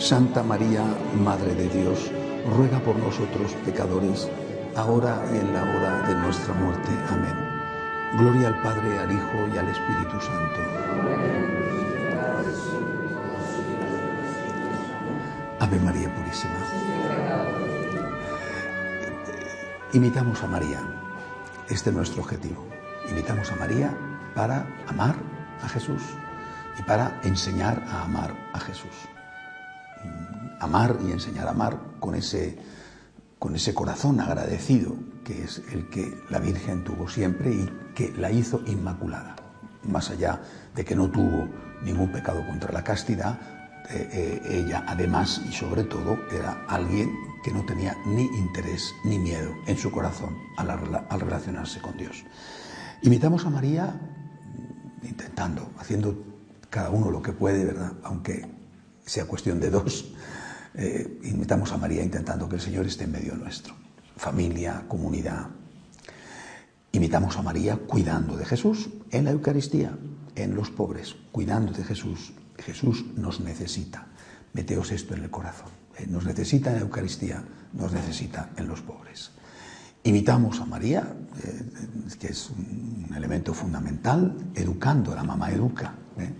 Santa María, Madre de Dios, ruega por nosotros pecadores, ahora y en la hora de nuestra muerte. Amén. Gloria al Padre, al Hijo y al Espíritu Santo. Ave María Purísima. Imitamos a María. Este es nuestro objetivo. Imitamos a María para amar a Jesús y para enseñar a amar a Jesús. Mm, amar y enseñar a amar con ese, con ese corazón agradecido que es el que la Virgen tuvo siempre y que la hizo inmaculada. Más allá de que no tuvo ningún pecado contra la castidad, eh, eh, ella además y sobre todo era alguien que no tenía ni interés ni miedo en su corazón al, al relacionarse con Dios. Imitamos a María intentando, haciendo cada uno lo que puede, ¿verdad? Aunque sea cuestión de dos, eh, imitamos a María intentando que el Señor esté en medio nuestro. Familia, comunidad. Imitamos a María cuidando de Jesús en la Eucaristía, en los pobres, cuidando de Jesús. Jesús nos necesita. Meteos esto en el corazón. Eh, nos necesita en la Eucaristía, nos necesita en los pobres. Imitamos a María, eh, que es un elemento fundamental, educando, la mamá educa. ¿eh?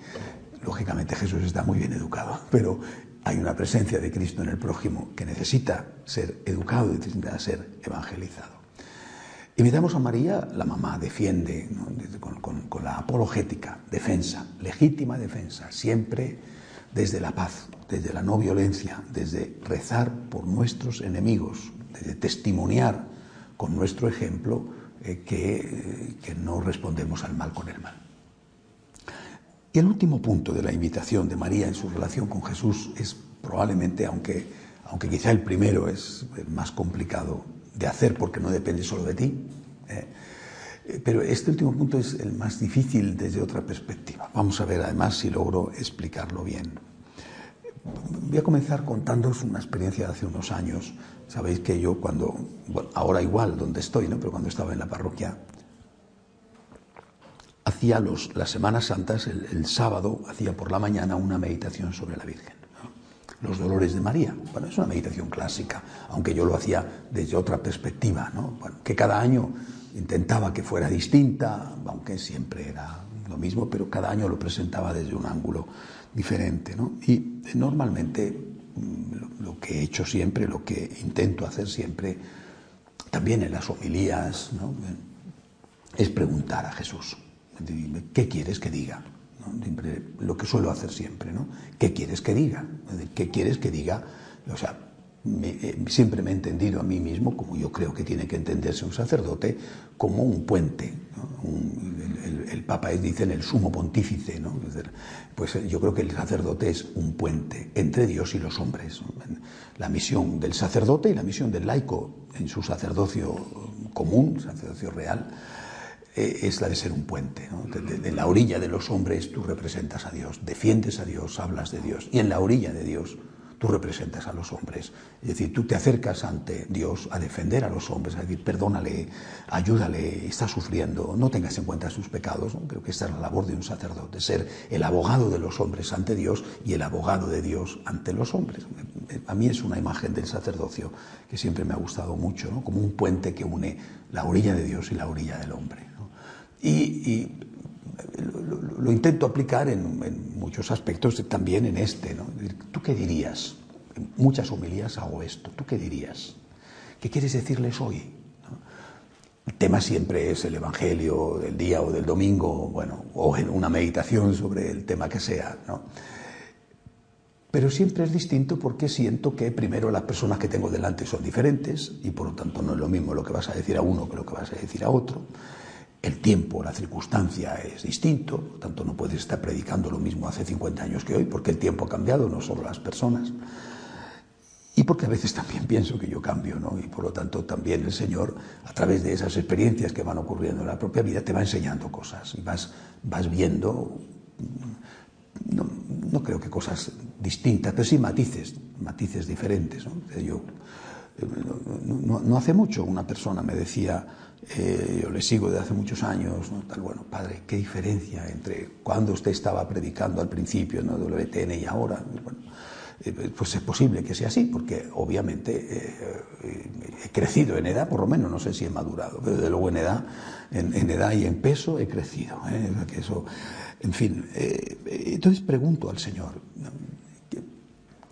Lógicamente Jesús está muy bien educado, pero hay una presencia de Cristo en el prójimo que necesita ser educado y necesita ser evangelizado. Imitamos a María, la mamá defiende con, la apologética, defensa, legítima defensa, siempre desde la paz, desde la no violencia, desde rezar por nuestros enemigos, desde testimoniar con nuestro ejemplo eh, que, que no respondemos al mal con el mal. Y el último punto de la invitación de María en su relación con Jesús es probablemente, aunque, aunque quizá el primero es el más complicado de hacer porque no depende solo de ti, eh, pero este último punto es el más difícil desde otra perspectiva. Vamos a ver además si logro explicarlo bien. Voy a comenzar contándoos una experiencia de hace unos años. Sabéis que yo cuando, ahora igual donde estoy, ¿no? pero cuando estaba en la parroquia, hacía las Semanas Santas, el, sábado, hacía por la mañana una meditación sobre la Virgen. Los dolores de María. Bueno, es una meditación clásica, aunque yo lo hacía desde otra perspectiva, ¿no? Que cada año intentaba que fuera distinta, aunque siempre era lo mismo, pero cada año lo presentaba desde un ángulo diferente. ¿no? Y normalmente mm, lo, que he hecho siempre, lo que intento hacer siempre, también en las homilías, ¿no? es preguntar a Jesús, ¿qué quieres que diga? Lo que suelo hacer siempre, ¿no? ¿Qué quieres que diga? ¿Qué quieres que diga? O sea, eh, siempre me he entendido a mí mismo, como yo creo que tiene que entenderse un sacerdote, como un puente, el, Papa dice en el sumo pontífice, ¿no? pues eh, yo creo que el sacerdote es un puente entre Dios y los hombres. La misión del sacerdote y la misión del laico en su sacerdocio común, sacerdocio real, es la de ser un puente. en la orilla de los hombres tú representas a Dios, defiendes a Dios, hablas de Dios, y en la orilla de Dios tú representas a los hombres. Es decir, tú te acercas ante Dios a defender a los hombres, a decir, perdónale, ayúdale, está sufriendo, no tengas en cuenta sus pecados. Creo que esta es la labor de un sacerdote, ser el abogado de los hombres ante Dios y el abogado de Dios ante los hombres. A mí es una imagen del sacerdocio que siempre me ha gustado mucho, como un puente que une la orilla de Dios y la orilla del hombre. Y, lo, intento aplicar en, muchos aspectos, también en este. ¿no? ¿Tú qué dirías? En muchas homilías hago esto. ¿Tú qué dirías? ¿Qué quieres decirles hoy? El tema siempre es el Evangelio del día o del domingo, bueno, o en una meditación sobre el tema que sea, ¿no? Pero siempre es distinto porque siento que primero las personas que tengo delante son diferentes y por lo tanto no es lo mismo lo que vas a decir a uno que lo que vas a decir a otro el tiempo, la circunstancia es distinto, por tanto no puedes estar predicando lo mismo hace 50 años que hoy, porque el tiempo ha cambiado, no solo las personas. Y porque a veces también pienso que yo cambio, ¿no? Y por lo tanto también el Señor, a través de esas experiencias que van ocurriendo en la propia vida, te va enseñando cosas vas, vas viendo, no, creo que cosas distintas, pero sí matices, matices diferentes. ¿no? Yo, no hace mucho una persona me decía, eh, yo le sigo desde hace muchos años, ¿no? Tal, bueno, padre, ¿qué diferencia entre cuando usted estaba predicando al principio, ¿no? de WTN y ahora? Bueno, eh, pues es posible que sea así, porque obviamente eh, he crecido en edad, por lo menos, no sé si he madurado, pero desde luego en edad, en, edad y en peso he crecido. Que eso, en fin, entonces pregunto al Señor,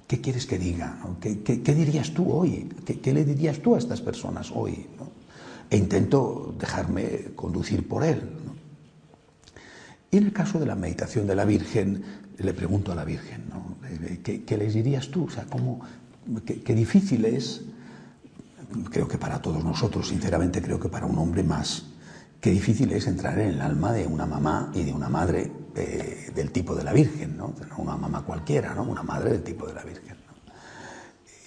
¿qué, quieres que diga? ¿Qué, dirías tú hoy? ¿Qué, le dirías tú a estas personas hoy? E intento dejarme conducir por Él. Y en el caso de la meditación de la Virgen, le pregunto a la Virgen, ¿no? ¿qué, les dirías tú? O sea, ¿cómo, qué, difícil es, creo que para todos nosotros, sinceramente creo que para un hombre más, qué difícil es entrar en el alma de una mamá y de una madre eh, del tipo de la Virgen, ¿no? Una mamá cualquiera, ¿no? Una madre del tipo de la Virgen.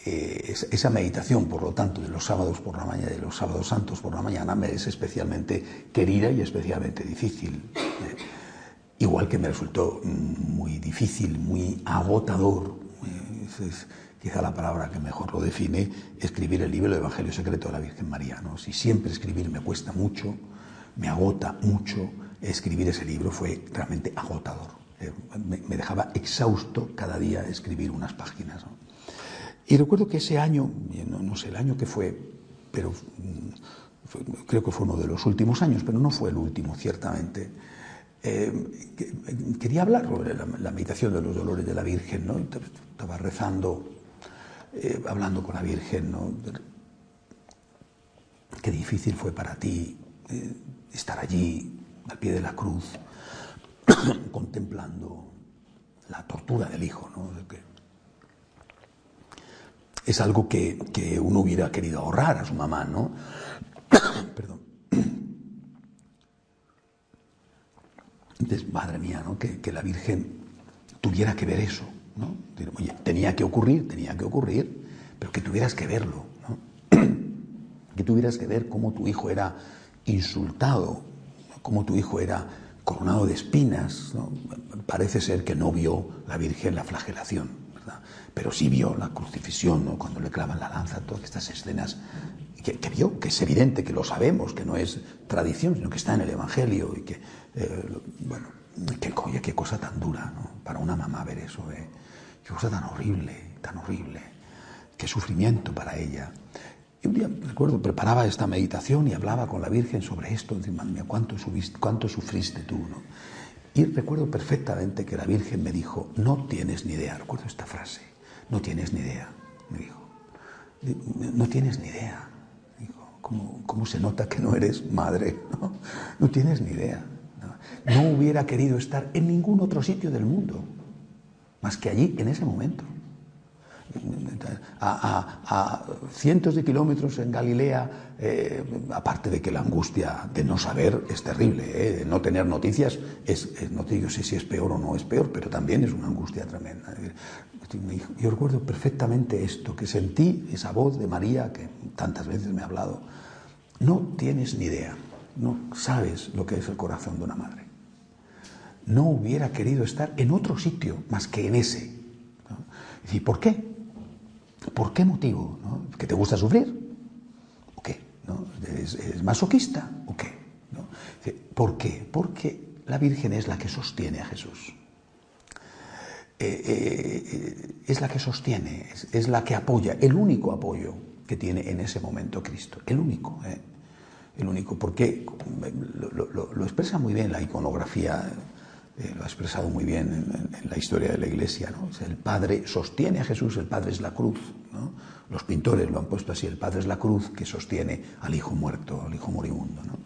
Eh, esa meditación, por lo tanto, de los sábados por la mañana, de los sábados santos por la mañana, me es especialmente querida y especialmente difícil. ¿eh? igual que me resultó muy difícil, muy agotador, es quizá la palabra que mejor lo define, escribir el libro del Evangelio Secreto de la Virgen María. ¿no? Si siempre escribir me cuesta mucho, me agota mucho, escribir ese libro fue realmente agotador. Eh, me, dejaba exhausto cada día escribir unas páginas. Y recuerdo que ese año, no, sé el año que fue, pero mm, creo que fue uno de los últimos años, pero no fue el último, ciertamente eh, quería hablar sobre la, meditación de los dolores de la Virgen, ¿no? Estaba rezando, eh, hablando con la Virgen, ¿no? Qué difícil fue para ti eh, estar allí, al pie de la cruz, contemplando la tortura del Hijo, ¿no? Es algo que, que uno hubiera querido ahorrar a su mamá, ¿no? Perdón. Entonces, madre mía, ¿no? que, la Virgen tuviera que ver eso. ¿no? Oye, tenía que ocurrir, tenía que ocurrir, pero que tuvieras que verlo. ¿no? que tuvieras que ver cómo tu hijo era insultado, cómo tu hijo era coronado de espinas. ¿no? Parece ser que no vio la Virgen la flagelación, pero sí vio la crucifixión, cuando le clavan la lanza, todas estas escenas que, vio, que es evidente, que lo sabemos, que no es tradición, sino que está en el Evangelio y que, eh, bueno, qué, qué cosa tan dura, ¿no? Para una mamá ver eso, ¿eh? qué cosa tan horrible, tan horrible, qué sufrimiento para ella. Y un día, recuerdo, preparaba esta meditación y hablaba con la Virgen sobre esto, decía, mía, ¿cuánto, cuánto sufriste tú, ¿no? Y recuerdo perfectamente que la Virgen me dijo, no tienes ni idea, recuerdo esta frase, no tienes ni idea, me dijo, no tienes ni idea ¿Cómo, se nota que no eres madre? No, tienes ni idea. ¿no? hubiera querido estar en ningún otro sitio del mundo, más que allí, en ese momento. A, cientos de kilómetros en Galilea, eh, aparte de que la angustia de no saber es terrible, eh, de no tener noticias, es, no te digo si es peor o no es peor, pero también es una angustia tremenda. Yo recuerdo perfectamente esto, que sentí esa voz de María, que tantas veces me ha hablado, no tienes ni idea, no sabes lo que es el corazón de una madre. No hubiera querido estar en otro sitio más que en ese. ¿Y por qué? ¿Por qué motivo? ¿Que te gusta sufrir? ¿O qué? ¿Es, masoquista? ¿O qué? ¿Por qué? Porque la Virgen es la que sostiene a Jesús. Eh, eh, es la que sostiene, es, la que apoya, el único apoyo que tiene en ese momento Cristo, el único. ¿eh? el único, porque lo, expresa muy bien la iconografía, eh, lo ha expresado muy bien en, la historia de la Iglesia. ¿no? el Padre sostiene a Jesús, el Padre es la cruz. ¿no? Los pintores lo han puesto así, el Padre es la cruz que sostiene al Hijo muerto, al Hijo moribundo. ¿no?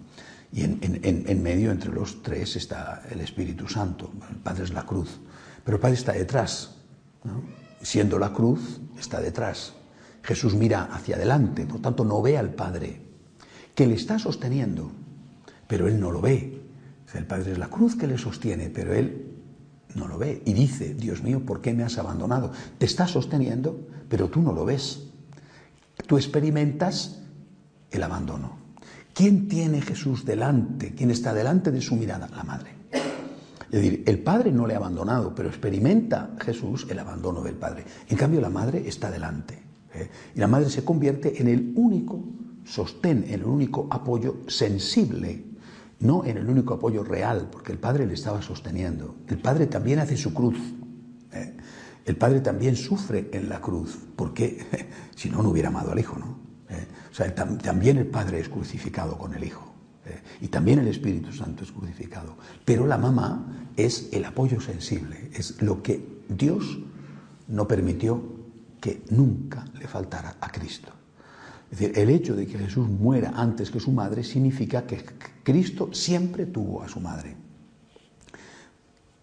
Y en, medio, entre los tres, está el Espíritu Santo. El Padre es la cruz. Pero el Padre está detrás. Siendo la cruz, está detrás. Jesús mira hacia adelante, por tanto no ve al Padre, que le está sosteniendo, pero él no lo ve. El Padre es la cruz que le sostiene, pero él no lo ve. Y dice, Dios mío, ¿por qué me has abandonado? Te está sosteniendo, pero tú no lo ves. Tú experimentas el abandono. ¿Quién tiene Jesús delante? ¿Quién está delante de su mirada? La madre. Es decir, el padre no le ha abandonado, pero experimenta Jesús el abandono del padre. En cambio, la madre está delante. ¿eh? Y la madre se convierte en el único sostén, en el único apoyo sensible, no en el único apoyo real, porque el Padre le estaba sosteniendo. El Padre también hace su cruz. ¿eh? El Padre también sufre en la cruz, porque si no, no hubiera amado al Hijo, ¿no? Eh, o sea, también el Padre es crucificado con el Hijo. Eh, y también el Espíritu Santo es crucificado. Pero la mamá es el apoyo sensible, es lo que Dios no permitió que nunca le faltara a Cristo. Es decir, el hecho de que Jesús muera antes que su madre significa que Cristo siempre tuvo a su madre.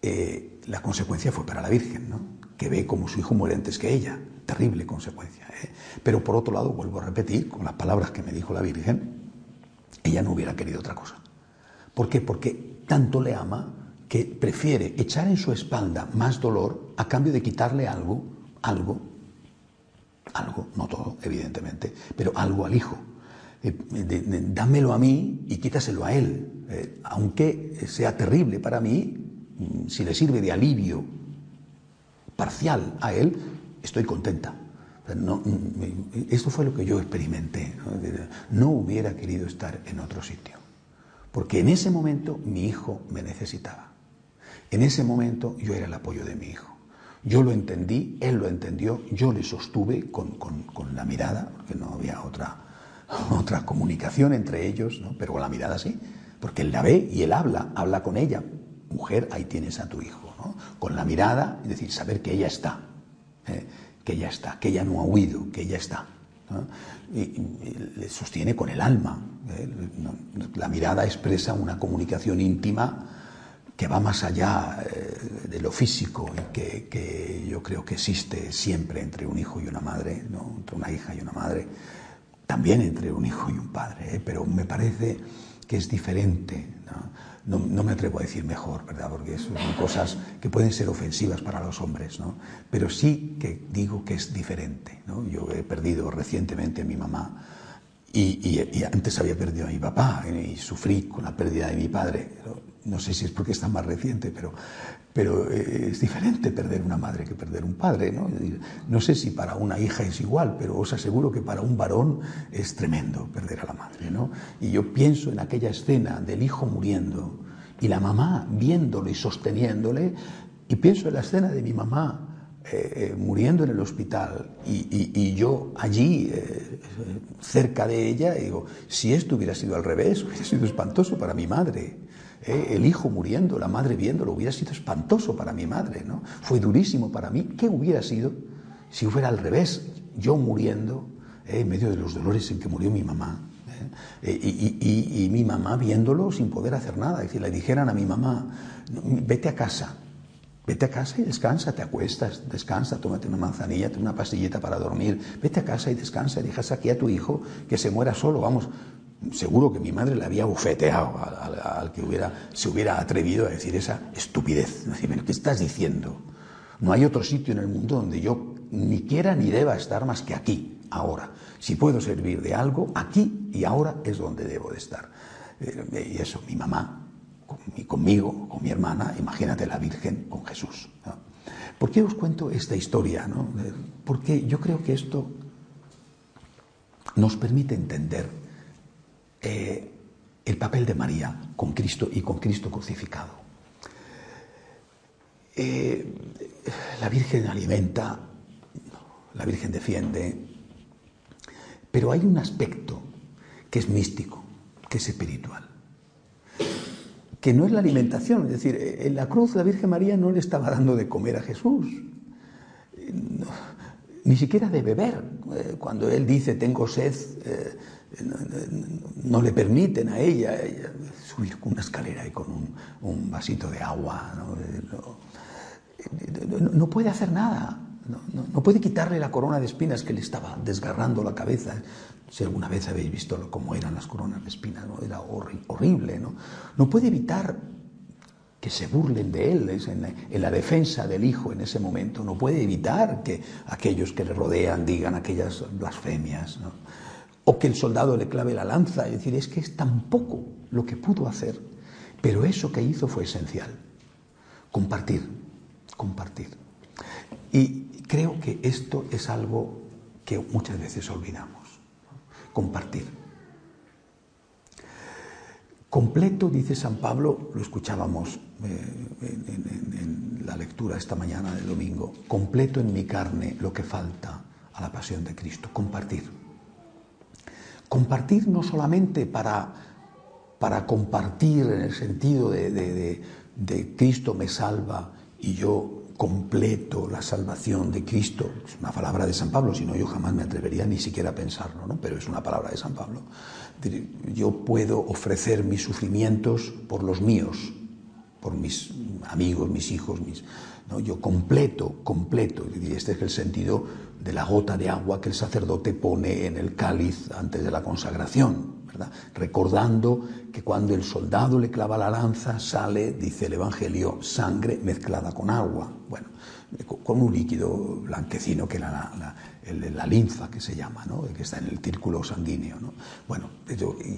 Eh, la consecuencia fue para la Virgen, que ve como su hijo muere antes que ella. Terrible consecuencia. ¿eh? Pero por otro lado, vuelvo a repetir, con las palabras que me dijo la Virgen, ella no hubiera querido otra cosa. ¿Por qué? Porque tanto le ama que prefiere echar en su espalda más dolor a cambio de quitarle algo, algo, algo, no todo, evidentemente, pero algo al hijo. Eh, dámelo a mí y quítaselo a él. aunque sea terrible para mí, Mm, si le sirve de alivio parcial a él, estoy contenta. Mm, esto fue lo que yo experimenté. ¿no? hubiera querido estar en otro sitio. Porque en ese momento mi hijo me necesitaba. En ese momento yo era el apoyo de mi hijo. Yo lo entendí, él lo entendió, yo le sostuve con, la mirada, porque no había otra, otra comunicación entre ellos, ¿no? pero con la mirada sí, porque él la ve y él habla, habla con ella, mujer, ahí tienes a tu hijo, ¿no? con la mirada, es decir, saber que ella está, ¿eh? que ella está, que ella no ha huido, que ella está. Y, le sostiene con el alma. ¿eh? La mirada expresa una comunicación íntima va más allá eh, de lo físico y que, yo creo que existe siempre entre un hijo y una madre, ¿no? entre una hija y una madre, también entre un hijo y un padre, pero me parece que es diferente. ¿no? no, me atrevo a decir mejor, ¿verdad? Porque son cosas que pueden ser ofensivas para los hombres, ¿no? Pero sí que digo que es diferente, ¿no? Yo he perdido recientemente a mi mamá y, antes había perdido a mi papá y sufrí con la pérdida de mi padre. No sé si es porque está más reciente, pero, pero eh, es diferente perder una madre que perder un padre. ¿no? no sé si para una hija es igual, pero os aseguro que para un varón es tremendo perder a la madre. ¿no? Y yo pienso en aquella escena del hijo muriendo y la mamá viéndolo y sosteniéndole, y pienso en la escena de mi mamá eh, eh, muriendo en el hospital y, yo allí cerca de ella, digo, si esto hubiera sido al revés, hubiera sido espantoso para mi madre. ¿eh? el hijo muriendo, la madre viéndolo, hubiera sido espantoso para mi madre, ¿no? Fue durísimo para mí. ¿Qué hubiera sido si fuera al revés? Yo muriendo ¿eh? en medio de los dolores en que murió mi mamá. ¿eh? Y, mi mamá viéndolo sin poder hacer nada. Es decir, le dijeran a mi mamá, vete a casa, Vete a casa y descansa, te acuestas, descansa, tómate una manzanilla, una pastillita para dormir, vete a casa y descansa, dejas aquí a tu hijo que se muera solo, vamos, seguro que mi madre le había bufeteado al, que hubiera, se hubiera atrevido a decir esa estupidez. ¿qué estás diciendo? No hay otro sitio en el mundo donde yo ni quiera ni deba estar más que aquí, ahora. Si puedo servir de algo, aquí y ahora es donde debo de estar. Eh, y eso, mi mamá, conmigo, con mi hermana, imagínate la Virgen con Jesús. ¿Por qué os cuento esta historia? Eh, porque yo creo que esto nos permite entender eh, el papel de María con Cristo y con Cristo crucificado. Eh, la Virgen alimenta, la Virgen defiende, pero hay un aspecto que es místico, que es espiritual, que no es la alimentación, es decir, en la cruz la Virgen María no le estaba dando de comer a Jesús, ni siquiera de beber. Eh, cuando él dice, tengo sed, no, le permiten a ella, subir con una escalera y con un, vasito de agua. No, puede hacer nada. No, puede quitarle la corona de espinas que le estaba desgarrando la cabeza. Si alguna vez habéis visto cómo eran las coronas de espinas, ¿no? era horrible. ¿no? no puede evitar que se burlen de él en la, en la, defensa del hijo en ese momento. No puede evitar que aquellos que le rodean digan aquellas blasfemias. ¿no? o que el soldado le clave la lanza. Es decir, es que es tan poco lo que pudo hacer, pero eso que hizo fue esencial. Compartir, compartir. Y creo que esto es algo que muchas veces olvidamos. Compartir. Completo, dice San Pablo, lo escuchábamos eh, en, la lectura esta mañana del domingo, completo en mi carne lo que falta a la pasión de Cristo, compartir. Compartir no solamente para, para compartir en el sentido de, de Cristo me salva y yo completo la salvación de Cristo, es una palabra de San Pablo, si no yo jamás me atrevería ni siquiera a pensarlo, ¿no? pero es una palabra de San Pablo. Yo puedo ofrecer mis sufrimientos por los míos, por mis amigos, mis hijos, mis, ¿no? yo completo, completo, este es el sentido de la gota de agua que el sacerdote pone en el cáliz antes de la consagración, recordando que cuando el soldado le clava la lanza sale, dice el Evangelio, sangre mezclada con agua, bueno, con un líquido blanquecino que la, la, linfa que se llama, ¿no? que está en el círculo sanguíneo. ¿no? Bueno,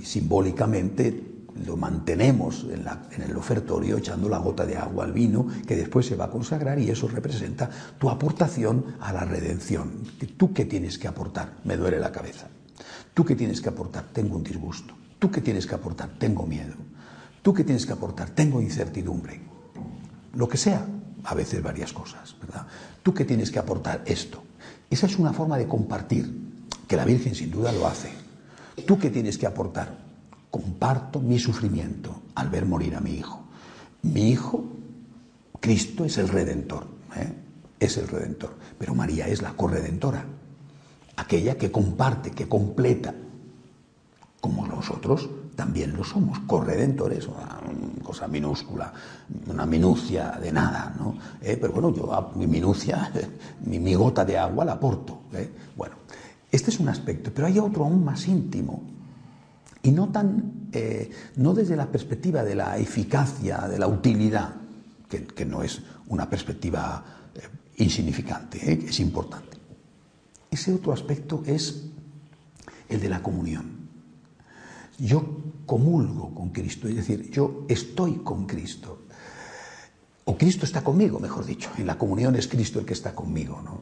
simbólicamente lo mantenemos en, el ofertorio echando la gota de agua al vino que después se va a consagrar y eso representa tu aportación a la redención. ¿Tú qué tienes que aportar? Me duele la cabeza. ¿Tú qué tienes que aportar? Tengo un disgusto. ¿Tú qué tienes que aportar? Tengo miedo. ¿Tú qué tienes que aportar? Tengo incertidumbre. Lo que sea, a veces varias cosas, ¿verdad? ¿Tú qué tienes que aportar? Esto. Esa es una forma de compartir, que la Virgen sin duda lo hace. ¿Tú qué tienes que aportar? comparto mi sufrimiento al ver morir a mi hijo. Mi hijo, Cristo es el redentor, ¿eh? es el redentor, pero María es la corredentora, aquella que comparte, que completa, como nosotros también lo somos, corredentores, una cosa minúscula, una minucia de nada, ¿no? ¿Eh? Pero bueno, yo mi minucia, mi, gota de agua la aporto. ¿eh? Bueno, este es un aspecto, pero hay otro aún más íntimo, y no, tan, eh, no desde la perspectiva de la eficacia, de la utilidad, que, no es una perspectiva insignificante, es importante. Ese otro aspecto es el de la comunión. Yo comulgo con Cristo, es decir, yo estoy con Cristo. O Cristo está conmigo, mejor dicho. En la comunión es Cristo el que está conmigo. ¿no?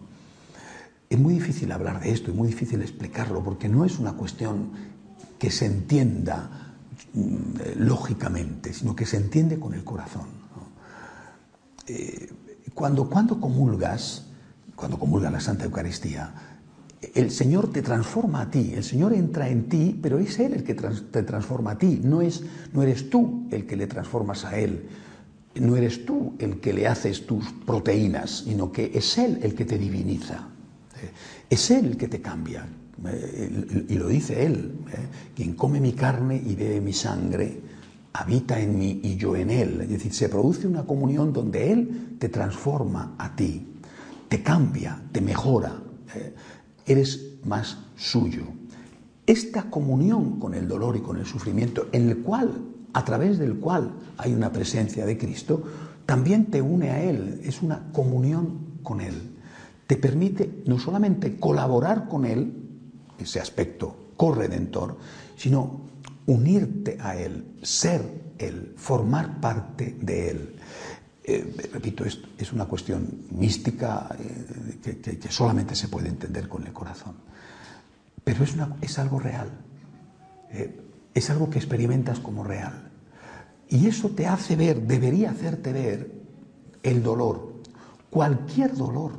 Es muy difícil hablar de esto, es muy difícil explicarlo, porque no es una cuestión que se entienda mm, lógicamente, sino que se entiende con el corazón. Eh, cuando, cuando comulgas, cuando comulgas la Santa Eucaristía, el Señor te transforma a ti, el Señor entra en ti, pero es Él el que te transforma a ti, no, es, no eres tú el que le transformas a Él, no eres tú el que le haces tus proteínas, sino que es Él el que te diviniza, eh, es Él el que te cambia, eh, y lo dice él, ¿eh? quien come mi carne y bebe mi sangre, habita en mí y yo en él. Es decir, se produce una comunión donde él te transforma a ti, te cambia, te mejora. Eres más suyo. Esta comunión con el dolor y con el sufrimiento, en el cual, a través del cual hay una presencia de Cristo, también te une a Él, es una comunión con Él. Te permite no solamente colaborar con Él, ese aspecto corredentor, sino unirte a Él, ser Él, formar parte de Él. Eh, repito, es, es, una cuestión mística eh, que, solamente se puede entender con el corazón. Pero es, es algo real. Eh, es algo que experimentas como real. Y eso te hace ver, debería hacerte ver el dolor, cualquier dolor,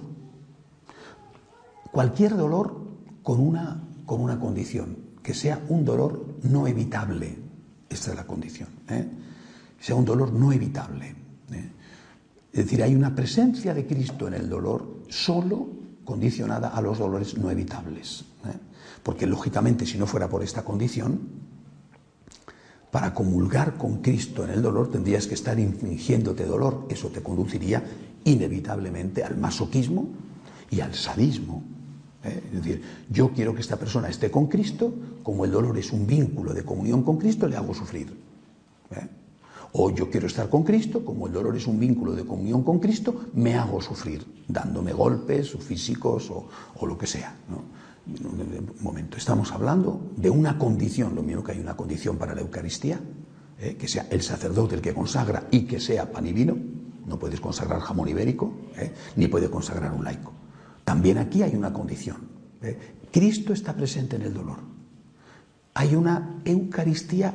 cualquier dolor con una con una condición, que sea un dolor no evitable. Esta es la condición. ¿eh? Sea un dolor no evitable. Es decir, hay una presencia de Cristo en el dolor solo condicionada a los dolores no evitables. ¿eh? Porque lógicamente, si no fuera por esta condición, para comulgar con Cristo en el dolor tendrías que estar infligiéndote dolor. Eso te conduciría inevitablemente al masoquismo y al sadismo. ¿eh? Es decir, yo quiero que esta persona esté con Cristo, como el dolor es un vínculo de comunión con Cristo, le hago sufrir. ¿eh? O yo quiero estar con Cristo, como el dolor es un vínculo de comunión con Cristo, me hago sufrir, dándome golpes físicos o, lo que sea. Un momento, estamos hablando de una condición, lo mismo que hay una condición para la Eucaristía, ¿eh? que sea el sacerdote el que consagra y que sea pan y vino, no puedes consagrar jamón ibérico, ni puede consagrar un laico. También aquí hay una condición. ¿eh? Cristo está presente en el dolor. Hay una Eucaristía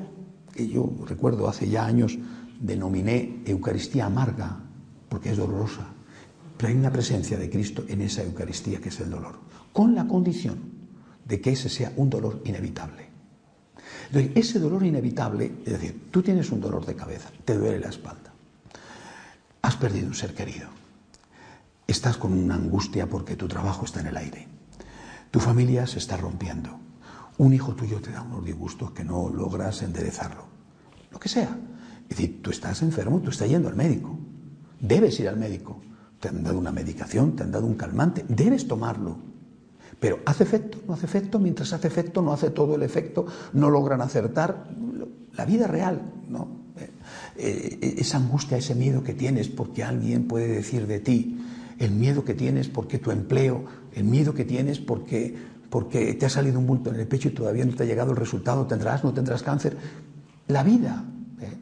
que yo recuerdo hace ya años denominé Eucaristía amarga, porque es dolorosa. Pero hay una presencia de Cristo en esa Eucaristía que es el dolor, con la condición de que ese sea un dolor inevitable. Entonces, ese dolor inevitable, es decir, tú tienes un dolor de cabeza, te duele la espalda, has perdido un ser querido, estás con una angustia porque tu trabajo está en el aire, tu familia se está rompiendo, un hijo tuyo te da unos disgustos que no logras enderezarlo, lo que sea. Es decir, tú estás enfermo, tú estás yendo al médico, debes ir al médico, te han dado una medicación, te han dado un calmante, debes tomarlo. Pero ¿hace efecto? ¿No hace efecto? Mientras hace efecto, no hace todo el efecto, no logran acertar. La vida real, ¿no? Eh, eh, esa angustia, ese miedo que tienes porque alguien puede decir de ti, el miedo que tienes porque tu empleo, el miedo que tienes porque, porque te ha salido un bulto en el pecho y todavía no te ha llegado el resultado, tendrás, no tendrás cáncer. La vida, ¿eh?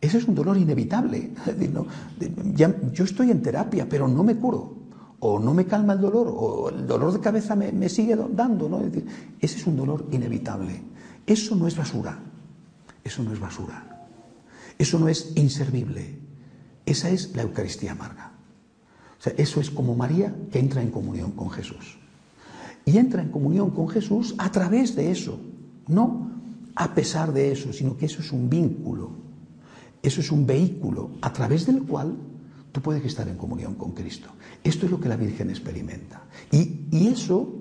ese es un dolor inevitable. yo estoy en terapia, pero no me curo o no me calma el dolor, o el dolor de cabeza me, sigue dando. ese es un dolor inevitable. Eso no es basura. Eso no es basura. Eso no es inservible. Esa es la Eucaristía amarga. Eso es como María que entra en comunión con Jesús. Y entra en comunión con Jesús a través de eso, no a pesar de eso, sino que eso es un vínculo, eso es un vehículo a través del cual tú puedes estar en comunión con Cristo. Esto es lo que la Virgen experimenta. Y, eso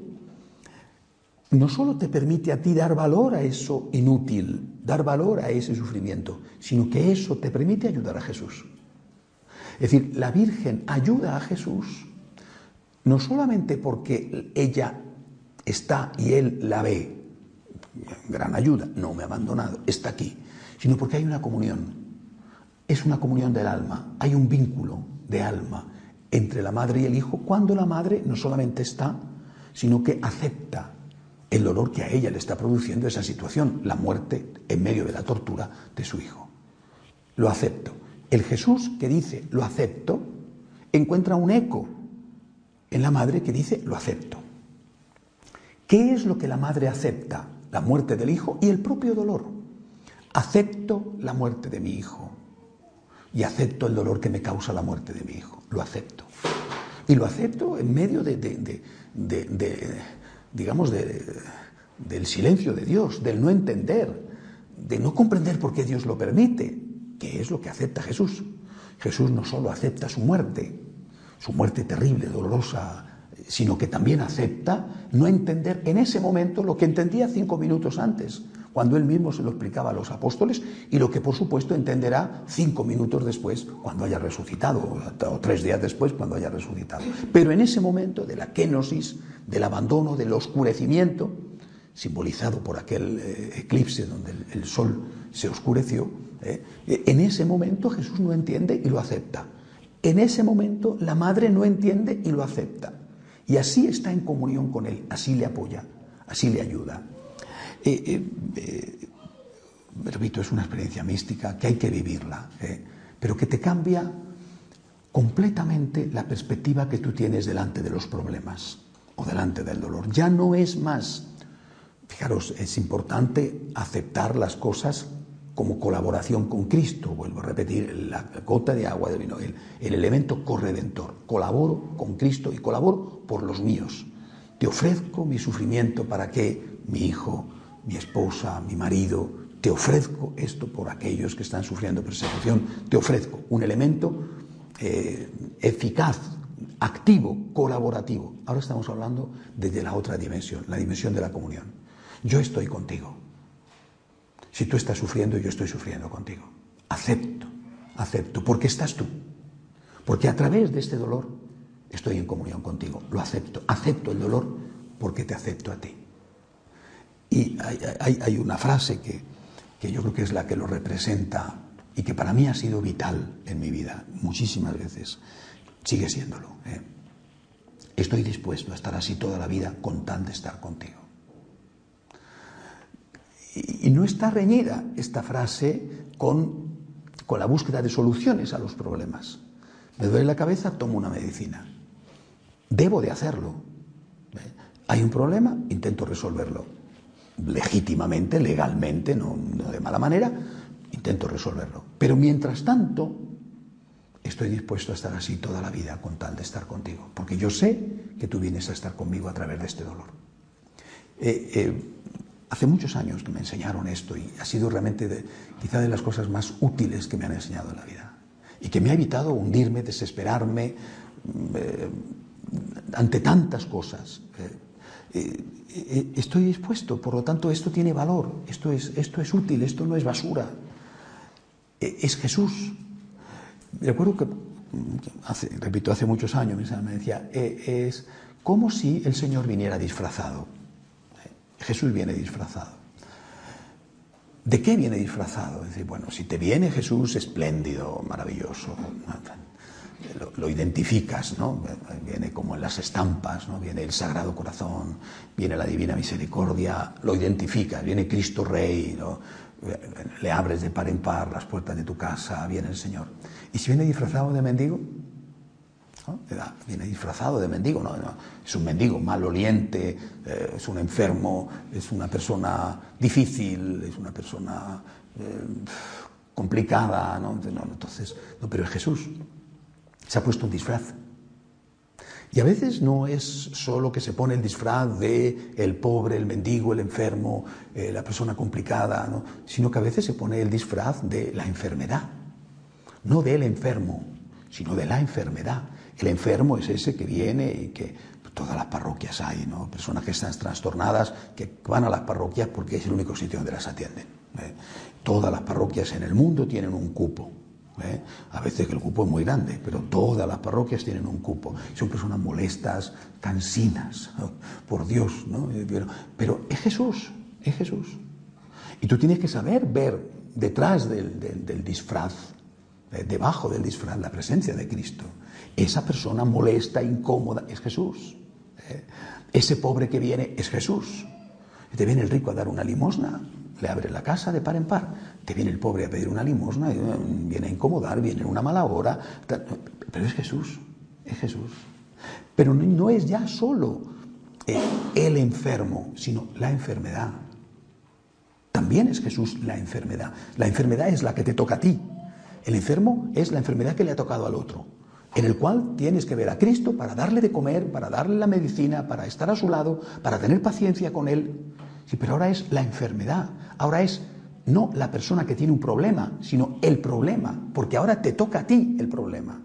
no solo te permite a ti dar valor a eso inútil, dar valor a ese sufrimiento, sino que eso te permite ayudar a Jesús. Es decir, la Virgen ayuda a Jesús no solamente porque ella está y él la ve, gran ayuda, no me ha abandonado, está aquí, sino porque hay una comunión. Es una comunión del alma, hay un vínculo de alma entre la madre y el hijo cuando la madre no solamente está, sino que acepta el dolor que a ella le está produciendo esa situación, la muerte en medio de la tortura de su hijo. Lo acepto. El Jesús que dice lo acepto encuentra un eco en la madre que dice lo acepto. ¿Qué es lo que la madre acepta? La muerte del hijo y el propio dolor. Acepto la muerte de mi hijo y acepto el dolor que me causa la muerte de mi hijo. Lo acepto. Y lo acepto en medio de, digamos, del silencio de Dios, del no entender, de no comprender por qué Dios lo permite, que es lo que acepta Jesús. Jesús no solo acepta su muerte, su muerte terrible, dolorosa, sino que también acepta no entender en ese momento lo que entendía cinco minutos antes cuando él mismo se lo explicaba a los apóstoles y lo que por supuesto entenderá cinco minutos después cuando haya resucitado, o tres días después cuando haya resucitado. Pero en ese momento de la kenosis, del abandono, del oscurecimiento, simbolizado por aquel eh, eclipse donde el, sol se oscureció, eh, en ese momento Jesús no entiende y lo acepta. En ese momento la madre no entiende y lo acepta. Y así está en comunión con él, así le apoya, así le ayuda. Eh, eh, eh, repito, es una experiencia mística que hay que vivirla, pero que te cambia completamente la perspectiva que tú tienes delante de los problemas o delante del dolor. Ya no es más, fijaros, es importante aceptar las cosas como colaboración con Cristo, vuelvo a repetir, la gota de agua del vino, el, el elemento corredentor. Colaboro con Cristo y colaboro por los míos. Te ofrezco mi sufrimiento para que mi hijo mi esposa, mi marido, te ofrezco esto por aquellos que están sufriendo persecución, te ofrezco un elemento eh, eficaz, activo, colaborativo. Ahora estamos hablando desde la otra dimensión, la dimensión de la comunión. Yo estoy contigo. Si tú estás sufriendo, yo estoy sufriendo contigo. Acepto, acepto, porque estás tú. Porque a través de este dolor estoy en comunión contigo. Lo acepto. Acepto el dolor porque te acepto a ti. Y hay, una frase que, yo creo que es la que lo representa y que para mí ha sido vital en mi vida, muchísimas veces. Sigue siéndolo. ¿eh? Estoy dispuesto a estar así toda la vida con tal de estar contigo. Y, no está reñida esta frase con, con la búsqueda de soluciones a los problemas. Me duele la cabeza, tomo una medicina. Debo de hacerlo. ¿eh? Hay un problema, intento resolverlo legítimamente, legalmente, no, de mala manera, intento resolverlo. Pero mientras tanto, estoy dispuesto a estar así toda la vida con tal de estar contigo, porque yo sé que tú vienes a estar conmigo a través de este dolor. Eh, eh, hace muchos años que me enseñaron esto y ha sido realmente quizá de las cosas más útiles que me han enseñado en la vida y que me ha evitado hundirme, desesperarme mm, eh, ante tantas cosas. estoy dispuesto, por lo tanto esto tiene valor, esto es, esto es útil, esto no es basura. es Jesús, recuerdo que, hace, repito, hace muchos años me decía, eh, es como si el Señor viniera disfrazado. Jesús viene disfrazado. ¿De qué viene disfrazado? Es decir, bueno, si te viene Jesús espléndido, maravilloso, lo, identificas, ¿no? Viene como en las estampas, ¿no? Viene el Sagrado Corazón, viene la Divina Misericordia, lo identificas, viene Cristo Rey, ¿no? le abres de par en par las puertas de tu casa, viene el Señor. ¿Y si viene disfrazado de mendigo? Viene disfrazado de mendigo, no, es un mendigo maloliente, eh, es un enfermo, es una persona difícil, es una persona eh, complicada, ¿no? Entonces, no, pero es Jesús. Se ha puesto un disfraz. Y a veces no es solo que se pone el disfraz de el pobre, el mendigo, el enfermo, eh, la persona complicada, sino que a veces se pone el disfraz de la enfermedad. No del enfermo, sino de la enfermedad. El enfermo es ese que viene y que todas las parroquias hay, ¿no? Personas que están trastornadas, que van a las parroquias porque es el único sitio donde las atienden. ¿eh? Todas las parroquias en el mundo tienen un cupo. ¿eh? A veces el cupo es muy grande, pero todas las parroquias tienen un cupo. Son personas molestas, cansinas, por Dios, ¿no? Pero, pero, es Jesús, es Jesús. Y tú tienes que saber ver detrás del, disfraz, eh, debajo del disfraz, la presencia de Cristo. Esa persona molesta, incómoda, es Jesús. ¿eh? Ese pobre que viene es Jesús. Te viene el rico a dar una limosna, le abre la casa de par en par. Te viene el pobre a pedir una limosna, eh, viene a incomodar, viene en una mala hora. Pero es Jesús, es Jesús. Pero no es ya solo eh, el enfermo, sino la enfermedad. También es Jesús la enfermedad. La enfermedad es la que te toca a ti. El enfermo es la enfermedad que le ha tocado al otro, en el cual tienes que ver a Cristo para darle de comer, para darle la medicina, para estar a su lado, para tener paciencia con él. Sí, pero ahora es la enfermedad, ahora es no la persona que tiene un problema, sino el problema, porque ahora te toca a ti el problema.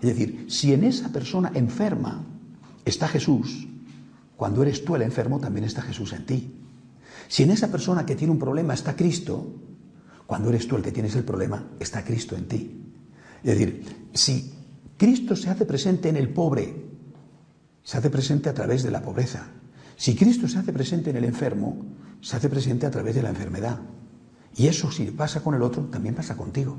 Es decir, si en esa persona enferma está Jesús, cuando eres tú el enfermo también está Jesús en ti. Si en esa persona que tiene un problema está Cristo, cuando eres tú el que tienes el problema, está Cristo en ti. Es decir, si Cristo se hace presente en el pobre, se hace presente a través de la pobreza. Si Cristo se hace presente en el enfermo, se hace presente a través de la enfermedad. Y eso si pasa con el otro, también pasa contigo.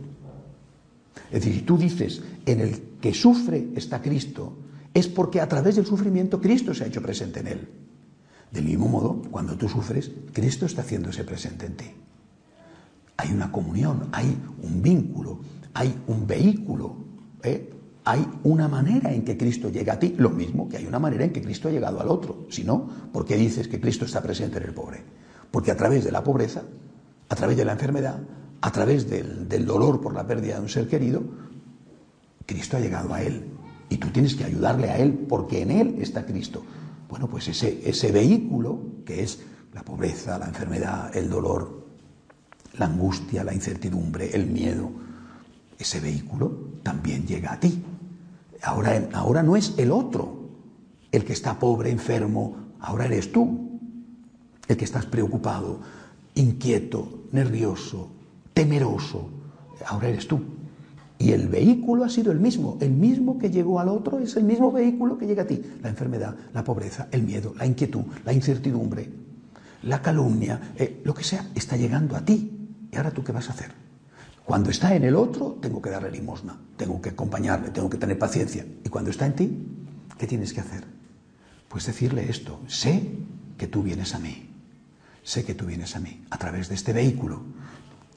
Es decir, si tú dices, en el que sufre está Cristo, es porque a través del sufrimiento Cristo se ha hecho presente en él. Del mismo modo, cuando tú sufres, Cristo está haciéndose presente en ti. Hay una comunión, hay un vínculo, hay un vehículo. ¿eh? hay una manera en que Cristo llega a ti, lo mismo que hay una manera en que Cristo ha llegado al otro. Si no, ¿por qué dices que Cristo está presente en el pobre? Porque a través de la pobreza, a través de la enfermedad, a través del, dolor por la pérdida de un ser querido, Cristo ha llegado a él. Y tú tienes que ayudarle a él porque en él está Cristo. Bueno, pues ese, ese vehículo que es la pobreza, la enfermedad, el dolor, la angustia, la incertidumbre, el miedo, ese vehículo también llega a ti. Ahora, ahora no es el otro el que está pobre, enfermo, ahora eres tú el que estás preocupado, inquieto, nervioso, temeroso, ahora eres tú. Y el vehículo ha sido el mismo, el mismo que llegó al otro es el mismo vehículo que llega a ti. La enfermedad, la pobreza, el miedo, la inquietud, la incertidumbre, la calumnia, eh, lo que sea, está llegando a ti. ¿Y ahora tú qué vas a hacer? Cuando está en el otro, tengo que darle limosna, tengo que acompañarle, tengo que tener paciencia. Y cuando está en ti, ¿qué tienes que hacer? Pues decirle esto, sé que tú vienes a mí, sé que tú vienes a mí, a través de este vehículo.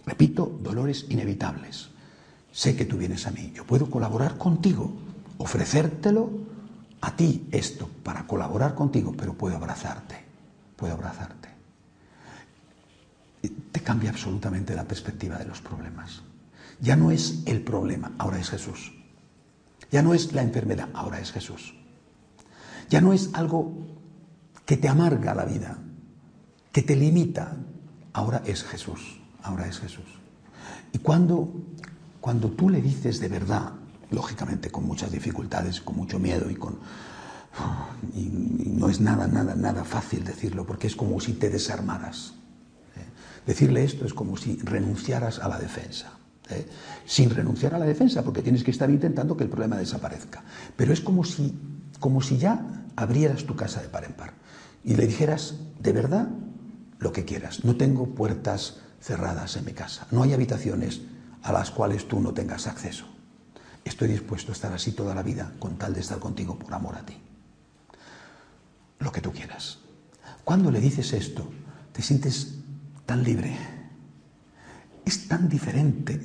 Repito, dolores inevitables. Sé que tú vienes a mí, yo puedo colaborar contigo, ofrecértelo a ti esto para colaborar contigo, pero puedo abrazarte, puedo abrazarte te cambia absolutamente la perspectiva de los problemas. Ya no es el problema, ahora es Jesús. Ya no es la enfermedad, ahora es Jesús. Ya no es algo que te amarga la vida, que te limita, ahora es Jesús, ahora es Jesús. Y cuando, cuando tú le dices de verdad, lógicamente con muchas dificultades, con mucho miedo y con... Y no es nada, nada, nada fácil decirlo, porque es como si te desarmaras. Decirle esto es como si renunciaras a la defensa. ¿eh? Sin renunciar a la defensa, porque tienes que estar intentando que el problema desaparezca. Pero es como si, como si ya abrieras tu casa de par en par y le dijeras de verdad lo que quieras. No tengo puertas cerradas en mi casa. No hay habitaciones a las cuales tú no tengas acceso. Estoy dispuesto a estar así toda la vida con tal de estar contigo por amor a ti. Lo que tú quieras. Cuando le dices esto, te sientes tan libre. Es tan diferente.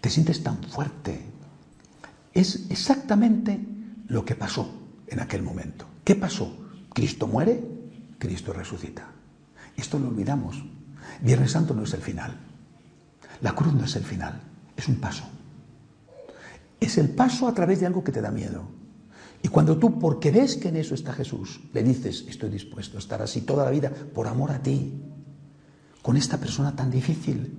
Te sientes tan fuerte. Es exactamente lo que pasó en aquel momento. ¿Qué pasó? Cristo muere, Cristo resucita. Esto lo olvidamos. Viernes Santo no es el final. La cruz no es el final, es un paso. Es el paso a través de algo que te da miedo. Y cuando tú, porque ves que en eso está Jesús, le dices, estoy dispuesto a estar así toda la vida por amor a ti, con esta persona tan difícil,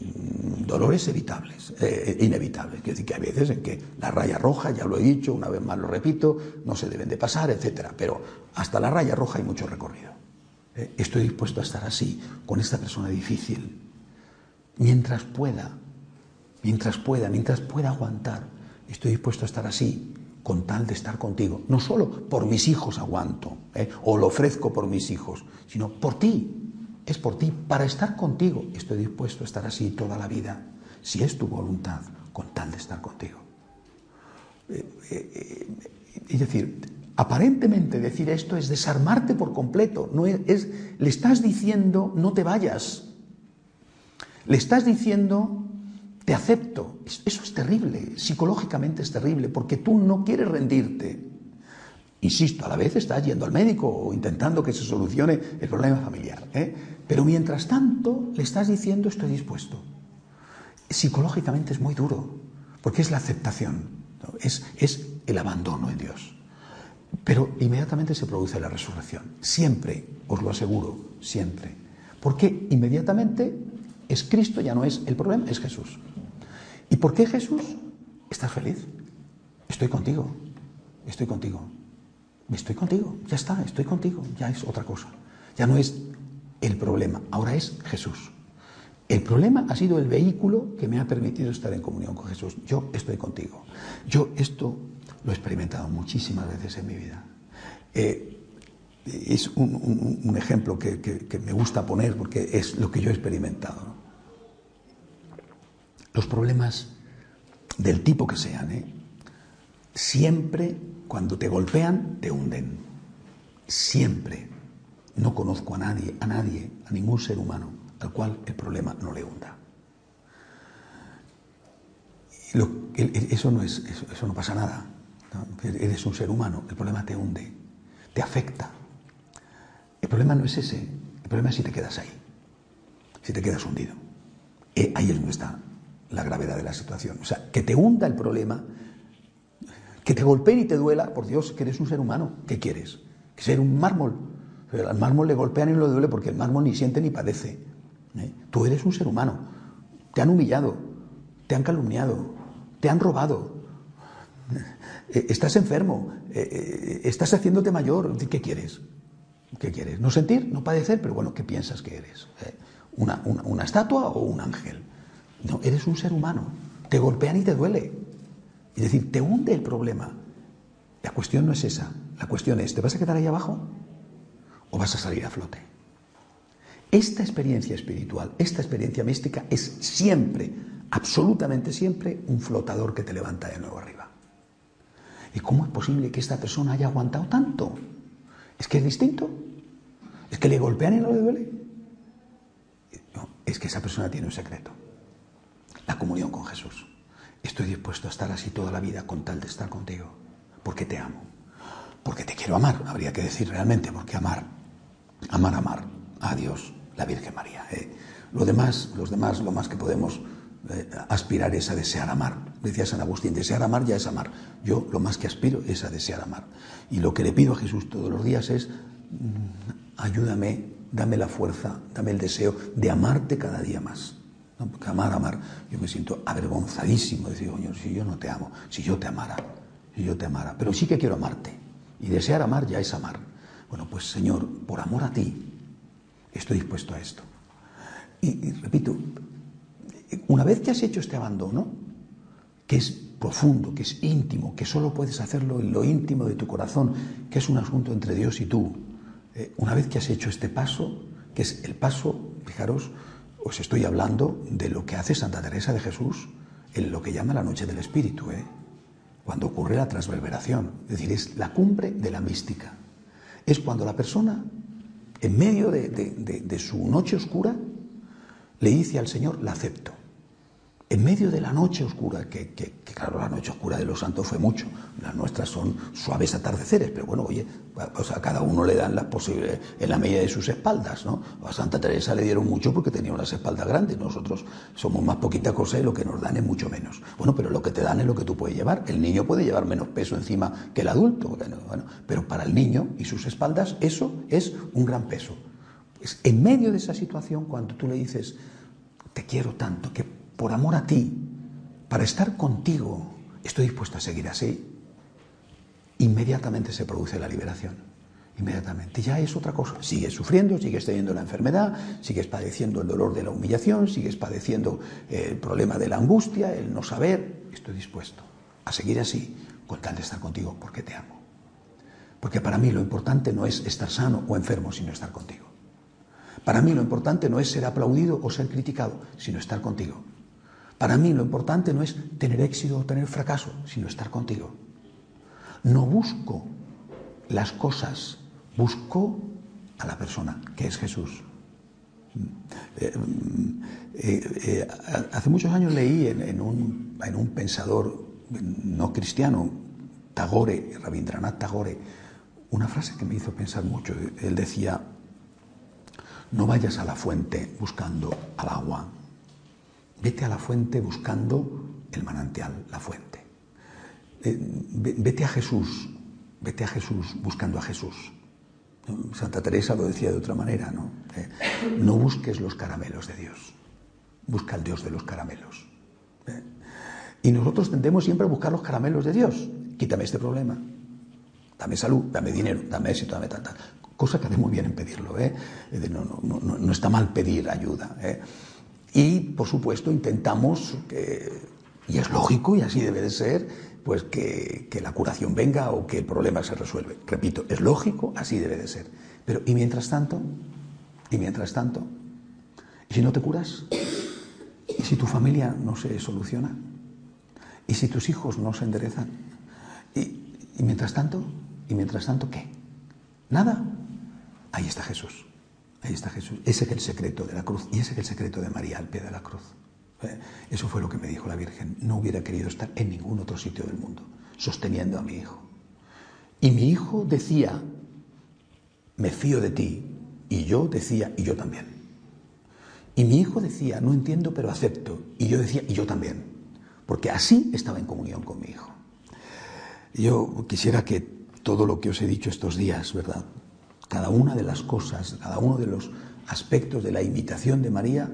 mm, dolores evitables, eh, inevitables. Quiero decir que hay veces en que la raya roja, ya lo he dicho, una vez más lo repito, no se deben de pasar, etcétera. Pero hasta la raya roja hay mucho recorrido. Eh, estoy dispuesto a estar así, con esta persona difícil, mientras pueda, mientras pueda, mientras pueda aguantar. Estoy dispuesto a estar así, con tal de estar contigo. No solo por mis hijos aguanto, eh, o lo ofrezco por mis hijos, sino por ti. Es por ti, para estar contigo. Estoy dispuesto a estar así toda la vida, si es tu voluntad, con tal de estar contigo. Eh, es decir, Aparentemente decir esto es desarmarte por completo. No es, le estás diciendo no te vayas. Le estás diciendo te acepto. Eso es terrible, psicológicamente es terrible, porque tú no quieres rendirte. Insisto, a la vez estás yendo al médico o intentando que se solucione el problema familiar. ¿eh? Pero mientras tanto le estás diciendo estoy dispuesto. Psicológicamente es muy duro, porque es la aceptación, es, es el abandono en Dios. Pero inmediatamente se produce la resurrección. Siempre, os lo aseguro, siempre. Porque inmediatamente es Cristo, ya no es el problema, es Jesús. ¿Y por qué Jesús? ¿Estás feliz? Estoy contigo, estoy contigo, estoy contigo, ya está, estoy contigo, ya es otra cosa. Ya no es el problema, ahora es Jesús. El problema ha sido el vehículo que me ha permitido estar en comunión con Jesús. Yo estoy contigo. Yo esto lo he experimentado muchísimas veces en mi vida. Eh, es un, ejemplo que, me gusta poner porque es lo que yo he experimentado. Los problemas del tipo que sean, ¿eh? siempre cuando te golpean te hunden. Siempre. No conozco a nadie, a nadie, a ningún ser humano al cual el problema no le hunda. eso, no es, eso no pasa nada. Eres un ser humano, el problema te hunde, te afecta. El problema no es ese, el problema es si te quedas ahí, si te quedas hundido. Eh, ahí es donde está la gravedad de la situación. O sea, que te hunda el problema, que te golpee y te duela, por Dios, que eres un ser humano. ¿Qué quieres? Que ser un mármol. Pero al mármol le golpean y le duele porque el mármol ni siente ni padece. ¿eh? Tú eres un ser humano. Te han humillado, te han calumniado, te han robado, eh, estás enfermo, eh, estás haciéndote mayor, ¿qué quieres? ¿Qué quieres? ¿No sentir? ¿No padecer? Pero bueno, ¿qué piensas que eres? ¿Una, una, estatua o un ángel? No, eres un ser humano. Te golpean y te duele. Es decir, te hunde el problema. La cuestión no es esa. La cuestión es, ¿te vas a quedar ahí abajo o vas a salir a flote? Esta experiencia espiritual, esta experiencia mística es siempre, absolutamente siempre, un flotador que te levanta de nuevo arriba. ¿Y cómo es posible que esta persona haya aguantado tanto? ¿Es que es distinto? ¿Es que le golpean y no le duele? No, es que esa persona tiene un secreto. La comunión con Jesús. Estoy dispuesto a estar así toda la vida con tal de estar contigo. Porque te amo. Porque te quiero amar, habría que decir realmente, porque amar, amar, amar a Dios, la Virgen María. ¿eh? Lo demás, los demás, lo más que podemos eh, aspirar es a desear amar. Decía San Agustín, desear amar ya es amar. Yo lo más que aspiro es a desear amar. Y lo que le pido a Jesús todos los días es, mm, ayúdame, dame la fuerza, dame el deseo de amarte cada día más. Porque amar, amar, yo me siento avergonzadísimo de decir, Señor, si yo no te amo, si yo te amara, si yo te amara, pero sí que quiero amarte. Y desear amar ya es amar. Bueno, pues Señor, por amor a ti, estoy dispuesto a esto. Y, repito, una vez que has hecho este abandono, que es profundo, que es íntimo, que solo puedes hacerlo en lo íntimo de tu corazón, que es un asunto entre Dios y tú, eh, una vez que has hecho este paso, que es el paso, fijaros, os estoy hablando de lo que hace Santa Teresa de Jesús en lo que llama la noche del espíritu, ¿eh? cuando ocurre la transverberación, es decir, es la cumbre de la mística. Es cuando la persona, en medio de su noche oscura, le dice al Señor, la acepto en medio de la noche oscura, que, claro, la noche oscura de los santos fue mucho, las nuestras son suaves atardeceres, pero bueno, oye, pues a cada uno le dan las posibles, en la medida de sus espaldas, ¿no? A Santa Teresa le dieron mucho porque tenía unas espaldas grandes, nosotros somos más poquita cosa y lo que nos dan es mucho menos. Bueno, pero lo que te dan es lo que tú puedes llevar, el niño puede llevar menos peso encima que el adulto, bueno, pero para el niño y sus espaldas eso es un gran peso. Es en medio de esa situación cuando tú le dices, te quiero tanto que por amor a ti, para estar contigo, estoy dispuesto a seguir así, inmediatamente se produce la liberación. Inmediatamente. Ya es otra cosa. Sigues sufriendo, sigues teniendo la enfermedad, sigues padeciendo el dolor de la humillación, sigues padeciendo eh, el problema de la angustia, el no saber. Estoy dispuesto a seguir así con tal de estar contigo porque te amo. Porque para mí lo importante no es estar sano o enfermo, sino estar contigo. Para mí lo importante no es ser aplaudido o ser criticado, sino estar contigo. Para mí lo importante no es tener éxito o tener fracaso, sino estar contigo. No busco las cosas, busco a la persona, que es Jesús. Eh, eh, eh, hace muchos años leí en, un, en, un, pensador no cristiano, Tagore, Rabindranath Tagore, una frase que me hizo pensar mucho. Él decía, no vayas a la fuente buscando al agua, Vete a la fuente buscando el manantial, la fuente. Eh, vete a Jesús, vete a Jesús buscando a Jesús. Santa Teresa lo decía de otra manera, ¿no? Eh, no busques los caramelos de Dios, busca al Dios de los caramelos. Eh, y nosotros tendemos siempre a buscar los caramelos de Dios. Quítame este problema, dame salud, dame dinero, dame éxito, dame tanta. Cosa que hace muy bien en pedirlo, ¿eh? No, no, no, no está mal pedir ayuda. ¿eh? Y, por supuesto, intentamos, y es lógico y así debe de ser, pues que, la curación venga o que el problema se resuelve. Repito, es lógico, así debe de ser. Pero, ¿y mientras tanto? ¿Y mientras tanto? ¿Y si no te curas? ¿Y si tu familia no se soluciona? ¿Y si tus hijos no se enderezan? ¿Y, y mientras tanto? ¿Y mientras tanto qué? ¿Nada? Ahí está Jesús. Ahí está Jesús. Ese es el secreto de la cruz y ese es el secreto de María al pie de la cruz. ¿Eh? Eso fue lo que me dijo la Virgen. No hubiera querido estar en ningún otro sitio del mundo, sosteniendo a mi hijo. Y mi hijo decía, me fío de ti. Y yo decía, y yo también. Y mi hijo decía, no entiendo, pero acepto. Y yo decía, y yo también. Porque así estaba en comunión con mi hijo. Yo quisiera que todo lo que os he dicho estos días, ¿verdad? Cada una de las cosas, cada uno de los aspectos de la imitación de María,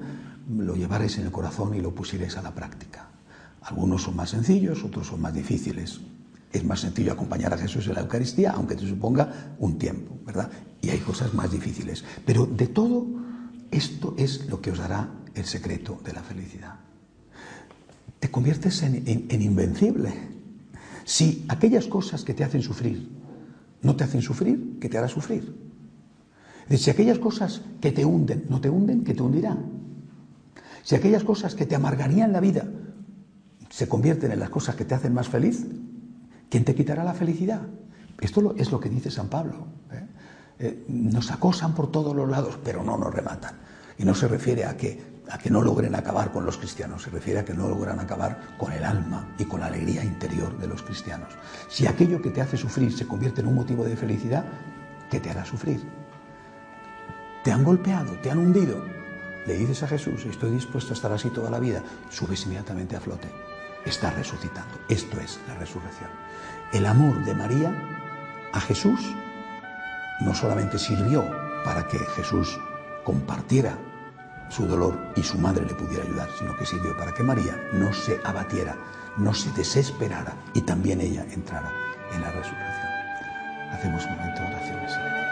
lo llevaréis en el corazón y lo pusierais a la práctica. Algunos son más sencillos, otros son más difíciles. Es más sencillo acompañar a Jesús en la Eucaristía, aunque te suponga un tiempo, ¿verdad? Y hay cosas más difíciles. Pero de todo, esto es lo que os dará el secreto de la felicidad. Te conviertes en, en invencible. Si aquellas cosas que te hacen sufrir no te hacen sufrir, ¿qué te hará sufrir? Si aquellas cosas que te hunden no te hunden, ¿qué te hundirán? Si aquellas cosas que te amargarían la vida se convierten en las cosas que te hacen más feliz, ¿quién te quitará la felicidad? Esto es lo que dice San Pablo. ¿eh? Eh, nos acosan por todos los lados, pero no nos rematan. Y no se refiere a que, a que no logren acabar con los cristianos, se refiere a que no logran acabar con el alma y con la alegría interior de los cristianos. Si aquello que te hace sufrir se convierte en un motivo de felicidad, ¿qué te hará sufrir? Te han golpeado, te han hundido. Le dices a Jesús, estoy dispuesto a estar así toda la vida, subes inmediatamente a flote. Estás resucitando. Esto es la resurrección. El amor de María a Jesús no solamente sirvió para que Jesús compartiera su dolor y su madre le pudiera ayudar, sino que sirvió para que María no se abatiera, no se desesperara y también ella entrara en la resurrección. Hacemos un momento de oración.